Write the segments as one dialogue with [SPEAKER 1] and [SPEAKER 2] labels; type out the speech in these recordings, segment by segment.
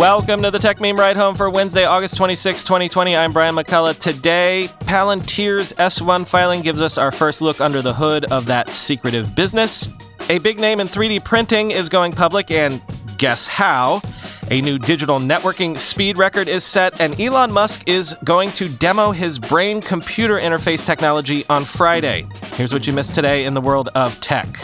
[SPEAKER 1] Welcome to the Techmeme Ride Home for Wednesday, August 26, 2020. I'm Brian McCullough. Today, Palantir's S1 filing gives us our first look under the hood of that secretive business. A big name in 3D printing is going public, and guess how? A new digital networking speed record is set, and Elon Musk is going to demo his brain computer interface technology on Friday. Here's what you missed today in the world of tech.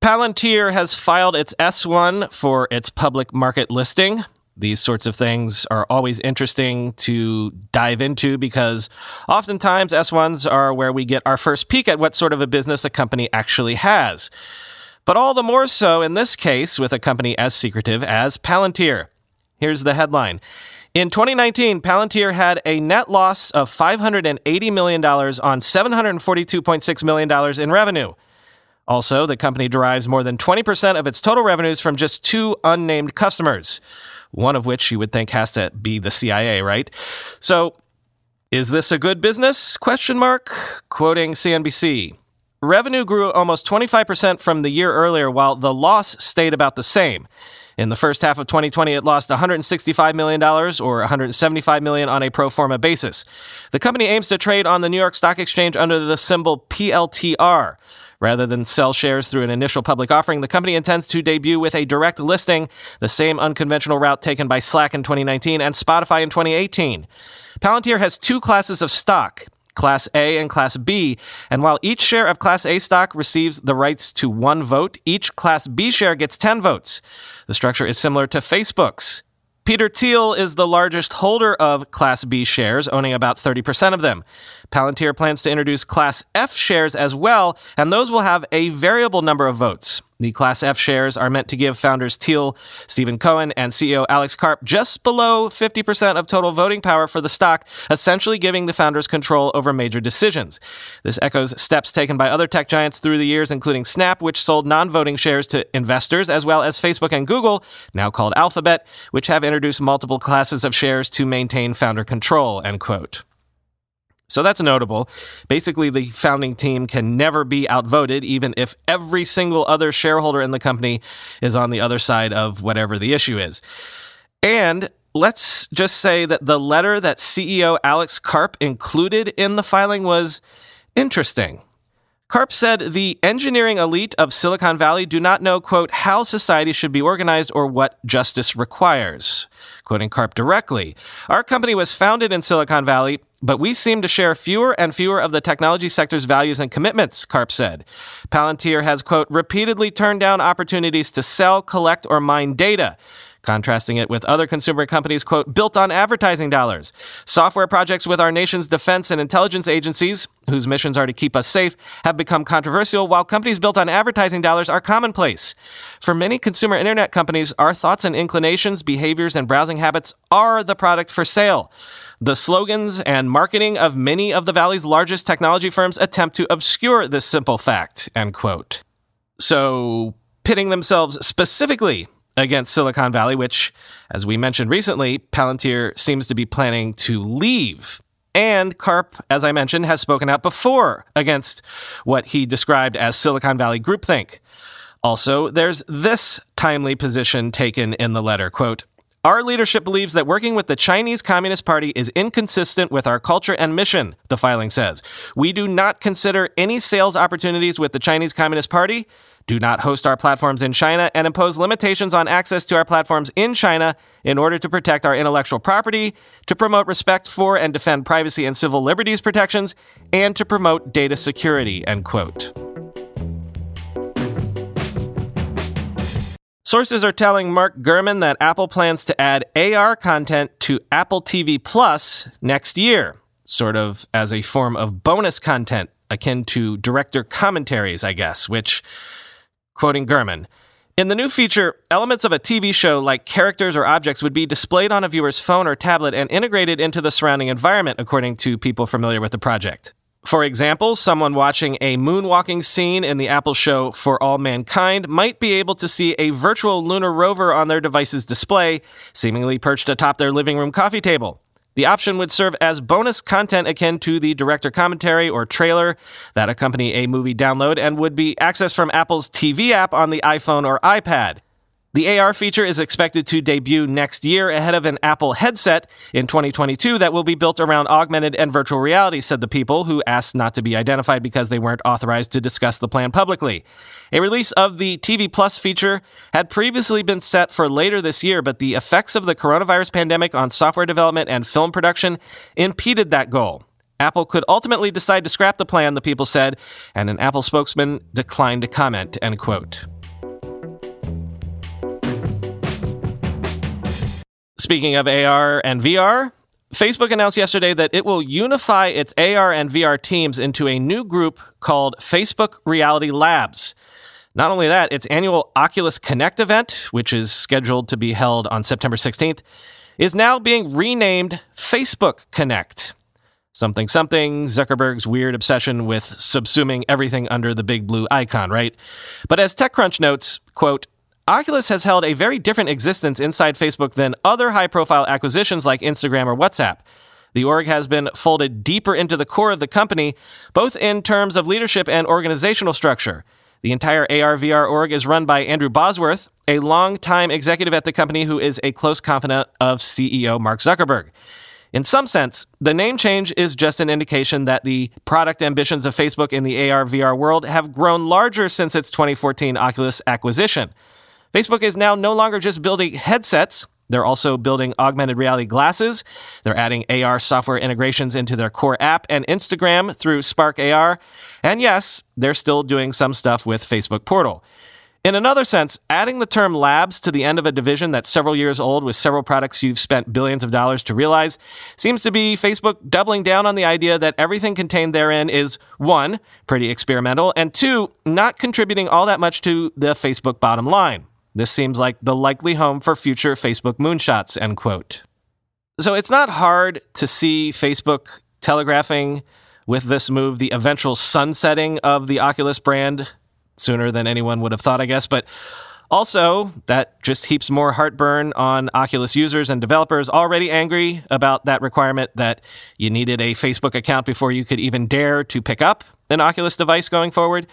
[SPEAKER 1] Palantir has filed its S1 for its public market listing. These sorts of things are always interesting to dive into because oftentimes S1s are where we get our first peek at what sort of a business a company actually has. But all the more so in this case with a company as secretive as Palantir. Here's the headline. In 2019, Palantir had a net loss of $580 million on $742.6 million in revenue. Also, the company derives more than 20% of its total revenues from just two unnamed customers, one of which you would think has to be the CIA, right? So, is this a good business? Question mark. Quoting CNBC. Revenue grew almost 25% from the year earlier while the loss stayed about the same. In the first half of 2020, it lost $165 million or 175 million on a pro forma basis. The company aims to trade on the New York Stock Exchange under the symbol PLTR. Rather than sell shares through an initial public offering, the company intends to debut with a direct listing, the same unconventional route taken by Slack in 2019 and Spotify in 2018. Palantir has two classes of stock. Class A and Class B, and while each share of Class A stock receives the rights to one vote, each Class B share gets 10 votes. The structure is similar to Facebook's. Peter Thiel is the largest holder of Class B shares, owning about 30% of them. Palantir plans to introduce Class F shares as well, and those will have a variable number of votes. The Class F shares are meant to give founders Thiel, Stephen Cohen, and CEO Alex Karp just below 50% of total voting power for the stock, essentially giving the founders control over major decisions. This echoes steps taken by other tech giants through the years, including Snap, which sold non voting shares to investors, as well as Facebook and Google, now called Alphabet, which have introduced multiple classes of shares to maintain founder control. End quote. So that's notable. Basically, the founding team can never be outvoted, even if every single other shareholder in the company is on the other side of whatever the issue is. And let's just say that the letter that CEO Alex Karp included in the filing was interesting. Karp said the engineering elite of Silicon Valley do not know, quote, how society should be organized or what justice requires. Quoting Karp directly, our company was founded in Silicon Valley, but we seem to share fewer and fewer of the technology sector's values and commitments, Karp said. Palantir has, quote, repeatedly turned down opportunities to sell, collect, or mine data contrasting it with other consumer companies, quote, built on advertising dollars. Software projects with our nation's defense and intelligence agencies, whose missions are to keep us safe, have become controversial, while companies built on advertising dollars are commonplace. For many consumer internet companies, our thoughts and inclinations, behaviors, and browsing habits are the product for sale. The slogans and marketing of many of the Valley's largest technology firms attempt to obscure this simple fact, end quote. So, pitting themselves specifically against Silicon Valley, which, as we mentioned recently, Palantir seems to be planning to leave. And Karp, as I mentioned, has spoken out before against what he described as Silicon Valley groupthink. Also, there's this timely position taken in the letter quote, our leadership believes that working with the Chinese Communist Party is inconsistent with our culture and mission, the filing says. We do not consider any sales opportunities with the Chinese Communist Party do not host our platforms in China, and impose limitations on access to our platforms in China in order to protect our intellectual property, to promote respect for and defend privacy and civil liberties protections, and to promote data security, end quote. Sources are telling Mark Gurman that Apple plans to add AR content to Apple TV Plus next year, sort of as a form of bonus content akin to director commentaries, I guess, which, quoting Gurman, in the new feature, elements of a TV show like characters or objects would be displayed on a viewer's phone or tablet and integrated into the surrounding environment, according to people familiar with the project. For example, someone watching a moonwalking scene in the Apple show For All Mankind might be able to see a virtual lunar rover on their device's display, seemingly perched atop their living room coffee table. The option would serve as bonus content akin to the director commentary or trailer that accompany a movie download and would be accessed from Apple's TV app on the iPhone or iPad. The AR feature is expected to debut next year ahead of an Apple headset in 2022 that will be built around augmented and virtual reality, said the people who asked not to be identified because they weren't authorized to discuss the plan publicly. A release of the TV Plus feature had previously been set for later this year, but the effects of the coronavirus pandemic on software development and film production impeded that goal. Apple could ultimately decide to scrap the plan, the people said, and an Apple spokesman declined to comment, end quote. Speaking of AR and VR, Facebook announced yesterday that it will unify its AR and VR teams into a new group called Facebook Reality Labs. Not only that, its annual Oculus Connect event, which is scheduled to be held on September 16th, is now being renamed Facebook Connect. Something something, Zuckerberg's weird obsession with subsuming everything under the big blue icon, right? But as TechCrunch notes, quote, Oculus has held a very different existence inside Facebook than other high profile acquisitions like Instagram or WhatsApp. The org has been folded deeper into the core of the company, both in terms of leadership and organizational structure. The entire AR VR org is run by Andrew Bosworth, a longtime executive at the company who is a close confidant of CEO Mark Zuckerberg. In some sense, the name change is just an indication that the product ambitions of Facebook in the AR VR world have grown larger since its 2014 Oculus acquisition. Facebook is now no longer just building headsets. They're also building augmented reality glasses. They're adding AR software integrations into their core app and Instagram through Spark AR. And yes, they're still doing some stuff with Facebook Portal. In another sense, adding the term labs to the end of a division that's several years old with several products you've spent billions of dollars to realize seems to be Facebook doubling down on the idea that everything contained therein is one, pretty experimental, and two, not contributing all that much to the Facebook bottom line. This seems like the likely home for future Facebook moonshots, end quote. So it's not hard to see Facebook telegraphing with this move the eventual sunsetting of the Oculus brand sooner than anyone would have thought, I guess. But also, that just heaps more heartburn on Oculus users and developers already angry about that requirement that you needed a Facebook account before you could even dare to pick up an Oculus device going forward.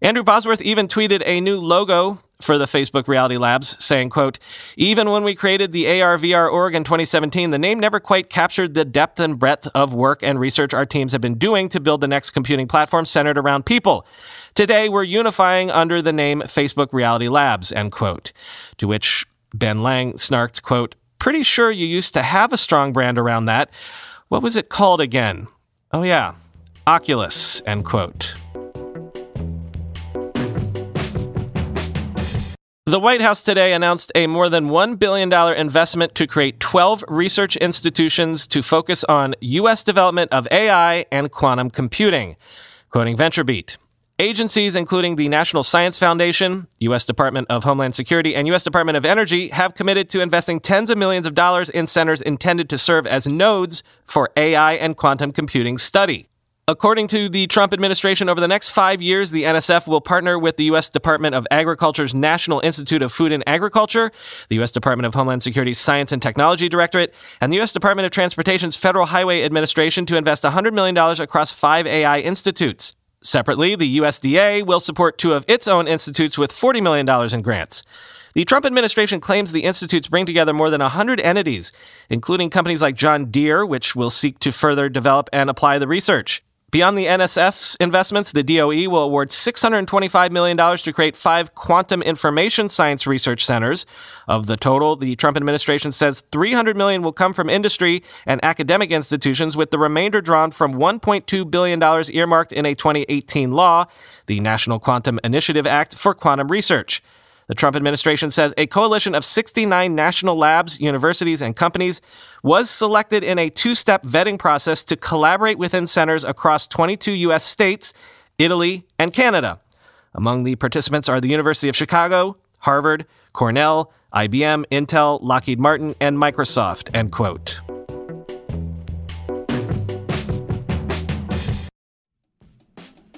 [SPEAKER 1] Andrew Bosworth even tweeted a new logo for the Facebook Reality Labs, saying, quote, Even when we created the AR VR org in 2017, the name never quite captured the depth and breadth of work and research our teams have been doing to build the next computing platform centered around people. Today, we're unifying under the name Facebook Reality Labs, end quote. To which Ben Lang snarked, quote, Pretty sure you used to have a strong brand around that. What was it called again? Oh, yeah, Oculus, end quote. The White House today announced a more than $1 billion investment to create 12 research institutions to focus on U.S. development of AI and quantum computing. Quoting VentureBeat. Agencies including the National Science Foundation, U.S. Department of Homeland Security, and U.S. Department of Energy have committed to investing tens of millions of dollars in centers intended to serve as nodes for AI and quantum computing study. According to the Trump administration, over the next five years, the NSF will partner with the U.S. Department of Agriculture's National Institute of Food and Agriculture, the U.S. Department of Homeland Security's Science and Technology Directorate, and the U.S. Department of Transportation's Federal Highway Administration to invest $100 million across five AI institutes. Separately, the USDA will support two of its own institutes with $40 million in grants. The Trump administration claims the institutes bring together more than 100 entities, including companies like John Deere, which will seek to further develop and apply the research. Beyond the NSF's investments, the DOE will award $625 million to create five quantum information science research centers. Of the total, the Trump administration says 300 million will come from industry and academic institutions, with the remainder drawn from $1.2 billion earmarked in a 2018 law, the National Quantum Initiative Act for Quantum Research. The Trump administration says a coalition of 69 national labs, universities, and companies was selected in a two step vetting process to collaborate within centers across 22 U.S. states, Italy, and Canada. Among the participants are the University of Chicago, Harvard, Cornell, IBM, Intel, Lockheed Martin, and Microsoft, end quote.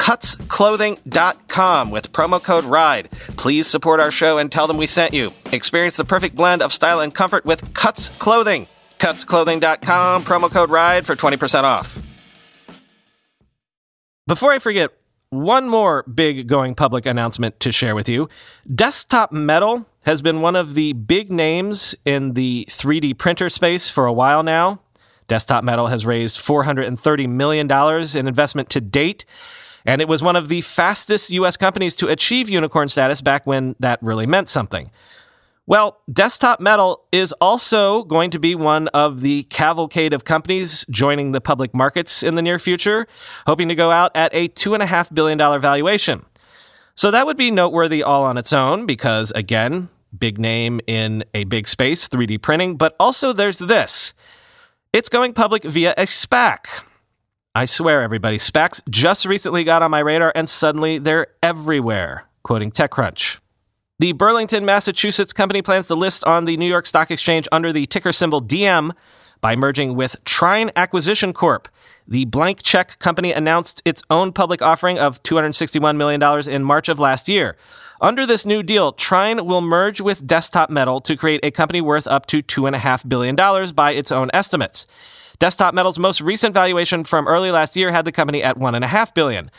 [SPEAKER 1] cutsclothing.com with promo code RIDE. Please support our show and tell them we sent you. Experience the perfect blend of style and comfort with Cuts Clothing. Cutsclothing.com, promo code RIDE for 20% off. Before I forget, one more big going public announcement to share with you. Desktop Metal has been one of the big names in the 3D printer space for a while now. Desktop Metal has raised $430 million in investment to date, and it was one of the fastest U.S. companies to achieve unicorn status back when that really meant something. Well, Desktop Metal is also going to be one of the cavalcade of companies joining the public markets in the near future, hoping to go out at a $2.5 billion valuation. So that would be noteworthy all on its own because, again, big name in a big space, 3D printing, but also there's this it's going public via a SPAC. I swear, everybody, SPACs just recently got on my radar and suddenly they're everywhere, quoting TechCrunch. The Burlington, Massachusetts company plans to list on the New York Stock Exchange under the ticker symbol DM by merging with Trine Acquisition Corp. The blank check company announced its own public offering of $261 million in March of last year. Under this new deal, Trine will merge with Desktop Metal to create a company worth up to $2.5 billion by its own estimates. Desktop Metal's most recent valuation from early last year had the company at 1.5 billion.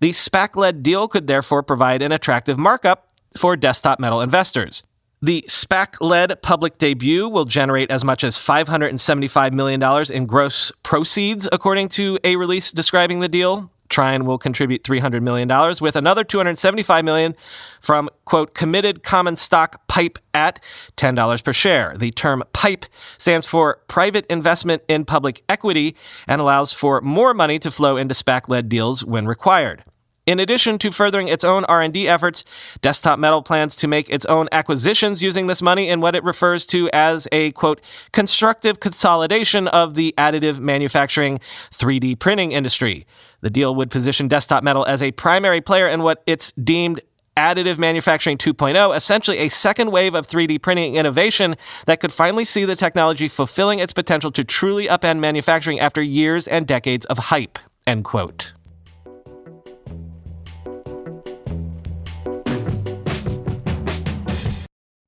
[SPEAKER 1] The SPAC led deal could therefore provide an attractive markup for desktop metal investors. The SPAC led public debut will generate as much as $575 million in gross proceeds, according to a release describing the deal. Trine will contribute $300 million, with another 275 million from, quote, committed common stock PIPE at $10 per share. The term PIPE stands for Private Investment in Public Equity and allows for more money to flow into SPAC-led deals when required. In addition to furthering its own R&D efforts, Desktop Metal plans to make its own acquisitions using this money in what it refers to as a quote constructive consolidation of the additive manufacturing 3D printing industry. The deal would position Desktop Metal as a primary player in what it's deemed additive manufacturing 2.0, essentially a second wave of 3D printing innovation that could finally see the technology fulfilling its potential to truly upend manufacturing after years and decades of hype. End quote.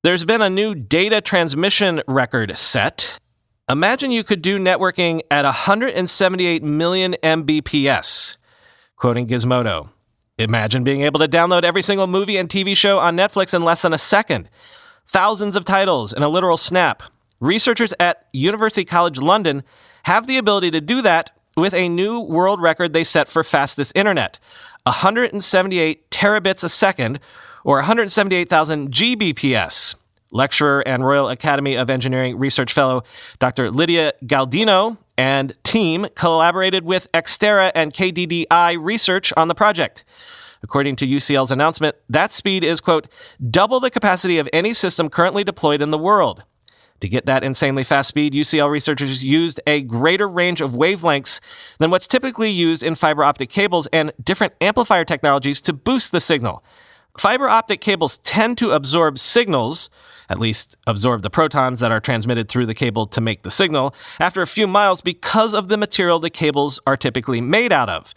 [SPEAKER 1] There's been a new data transmission record set. Imagine you could do networking at 178 million Mbps. Quoting Gizmodo. Imagine being able to download every single movie and TV show on Netflix in less than a second. Thousands of titles in a literal snap. Researchers at University College London have the ability to do that with a new world record they set for fastest internet 178 terabits a second, or 178,000 Gbps. Lecturer and Royal Academy of Engineering Research Fellow Dr. Lydia Galdino and team collaborated with Xtera and KDDI Research on the project. According to UCL's announcement, that speed is, quote, double the capacity of any system currently deployed in the world. To get that insanely fast speed, UCL researchers used a greater range of wavelengths than what's typically used in fiber optic cables and different amplifier technologies to boost the signal. Fiber optic cables tend to absorb signals, at least absorb the protons that are transmitted through the cable to make the signal, after a few miles because of the material the cables are typically made out of.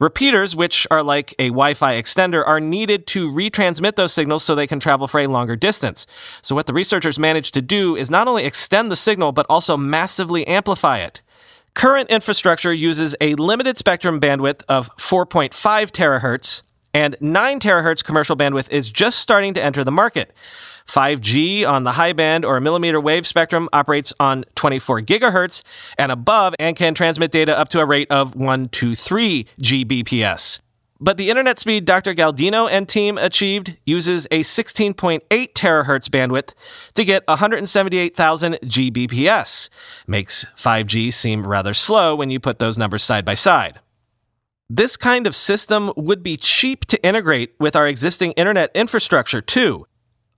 [SPEAKER 1] Repeaters, which are like a Wi Fi extender, are needed to retransmit those signals so they can travel for a longer distance. So, what the researchers managed to do is not only extend the signal, but also massively amplify it. Current infrastructure uses a limited spectrum bandwidth of 4.5 terahertz, and 9 terahertz commercial bandwidth is just starting to enter the market. 5G on the high band or millimeter wave spectrum operates on 24 gigahertz and above and can transmit data up to a rate of 123 Gbps. But the internet speed Dr. Galdino and team achieved uses a 16.8 terahertz bandwidth to get 178,000 Gbps. Makes 5G seem rather slow when you put those numbers side by side. This kind of system would be cheap to integrate with our existing internet infrastructure, too.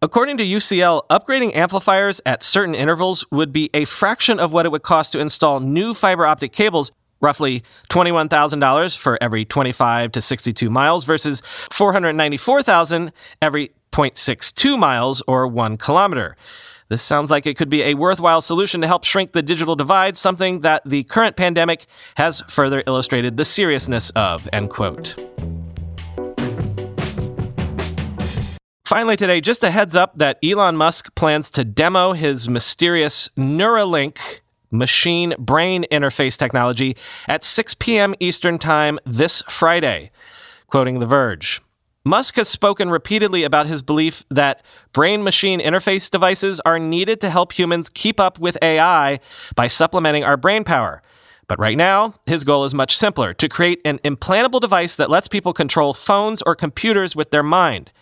[SPEAKER 1] According to UCL, upgrading amplifiers at certain intervals would be a fraction of what it would cost to install new fiber optic cables, roughly $21,000 for every 25 to 62 miles versus 494,000 every 0.62 miles or 1 kilometer. This sounds like it could be a worthwhile solution to help shrink the digital divide, something that the current pandemic has further illustrated the seriousness of, end quote. Finally, today, just a heads up that Elon Musk plans to demo his mysterious Neuralink machine brain interface technology at 6 p.m. Eastern Time this Friday. Quoting The Verge. Musk has spoken repeatedly about his belief that brain machine interface devices are needed to help humans keep up with AI by supplementing our brain power. But right now, his goal is much simpler to create an implantable device that lets people control phones or computers with their mind.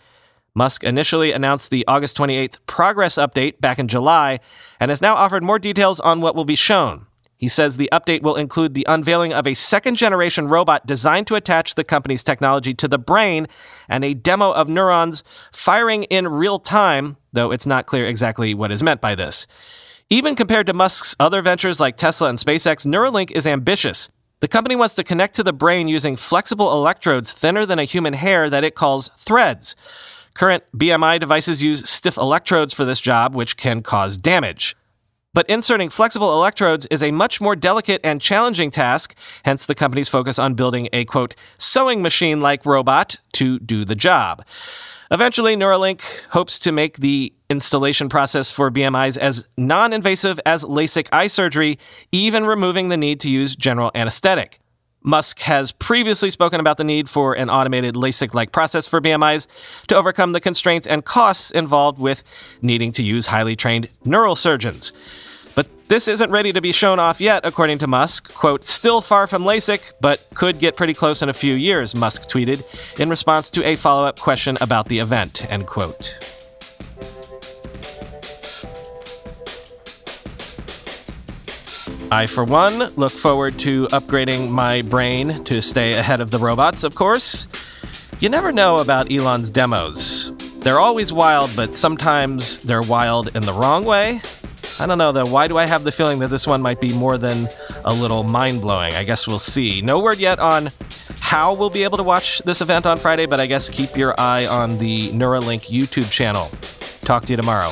[SPEAKER 1] Musk initially announced the August 28th progress update back in July and has now offered more details on what will be shown. He says the update will include the unveiling of a second generation robot designed to attach the company's technology to the brain and a demo of neurons firing in real time, though it's not clear exactly what is meant by this. Even compared to Musk's other ventures like Tesla and SpaceX, Neuralink is ambitious. The company wants to connect to the brain using flexible electrodes thinner than a human hair that it calls threads. Current BMI devices use stiff electrodes for this job, which can cause damage. But inserting flexible electrodes is a much more delicate and challenging task, hence the company's focus on building a quote, sewing machine like robot to do the job. Eventually, Neuralink hopes to make the installation process for BMIs as non invasive as LASIK eye surgery, even removing the need to use general anesthetic. Musk has previously spoken about the need for an automated LASIK like process for BMIs to overcome the constraints and costs involved with needing to use highly trained neural surgeons. But this isn't ready to be shown off yet, according to Musk. Quote, still far from LASIK, but could get pretty close in a few years, Musk tweeted in response to a follow up question about the event, end quote. I, for one, look forward to upgrading my brain to stay ahead of the robots, of course. You never know about Elon's demos. They're always wild, but sometimes they're wild in the wrong way. I don't know though. Why do I have the feeling that this one might be more than a little mind blowing? I guess we'll see. No word yet on how we'll be able to watch this event on Friday, but I guess keep your eye on the Neuralink YouTube channel. Talk to you tomorrow.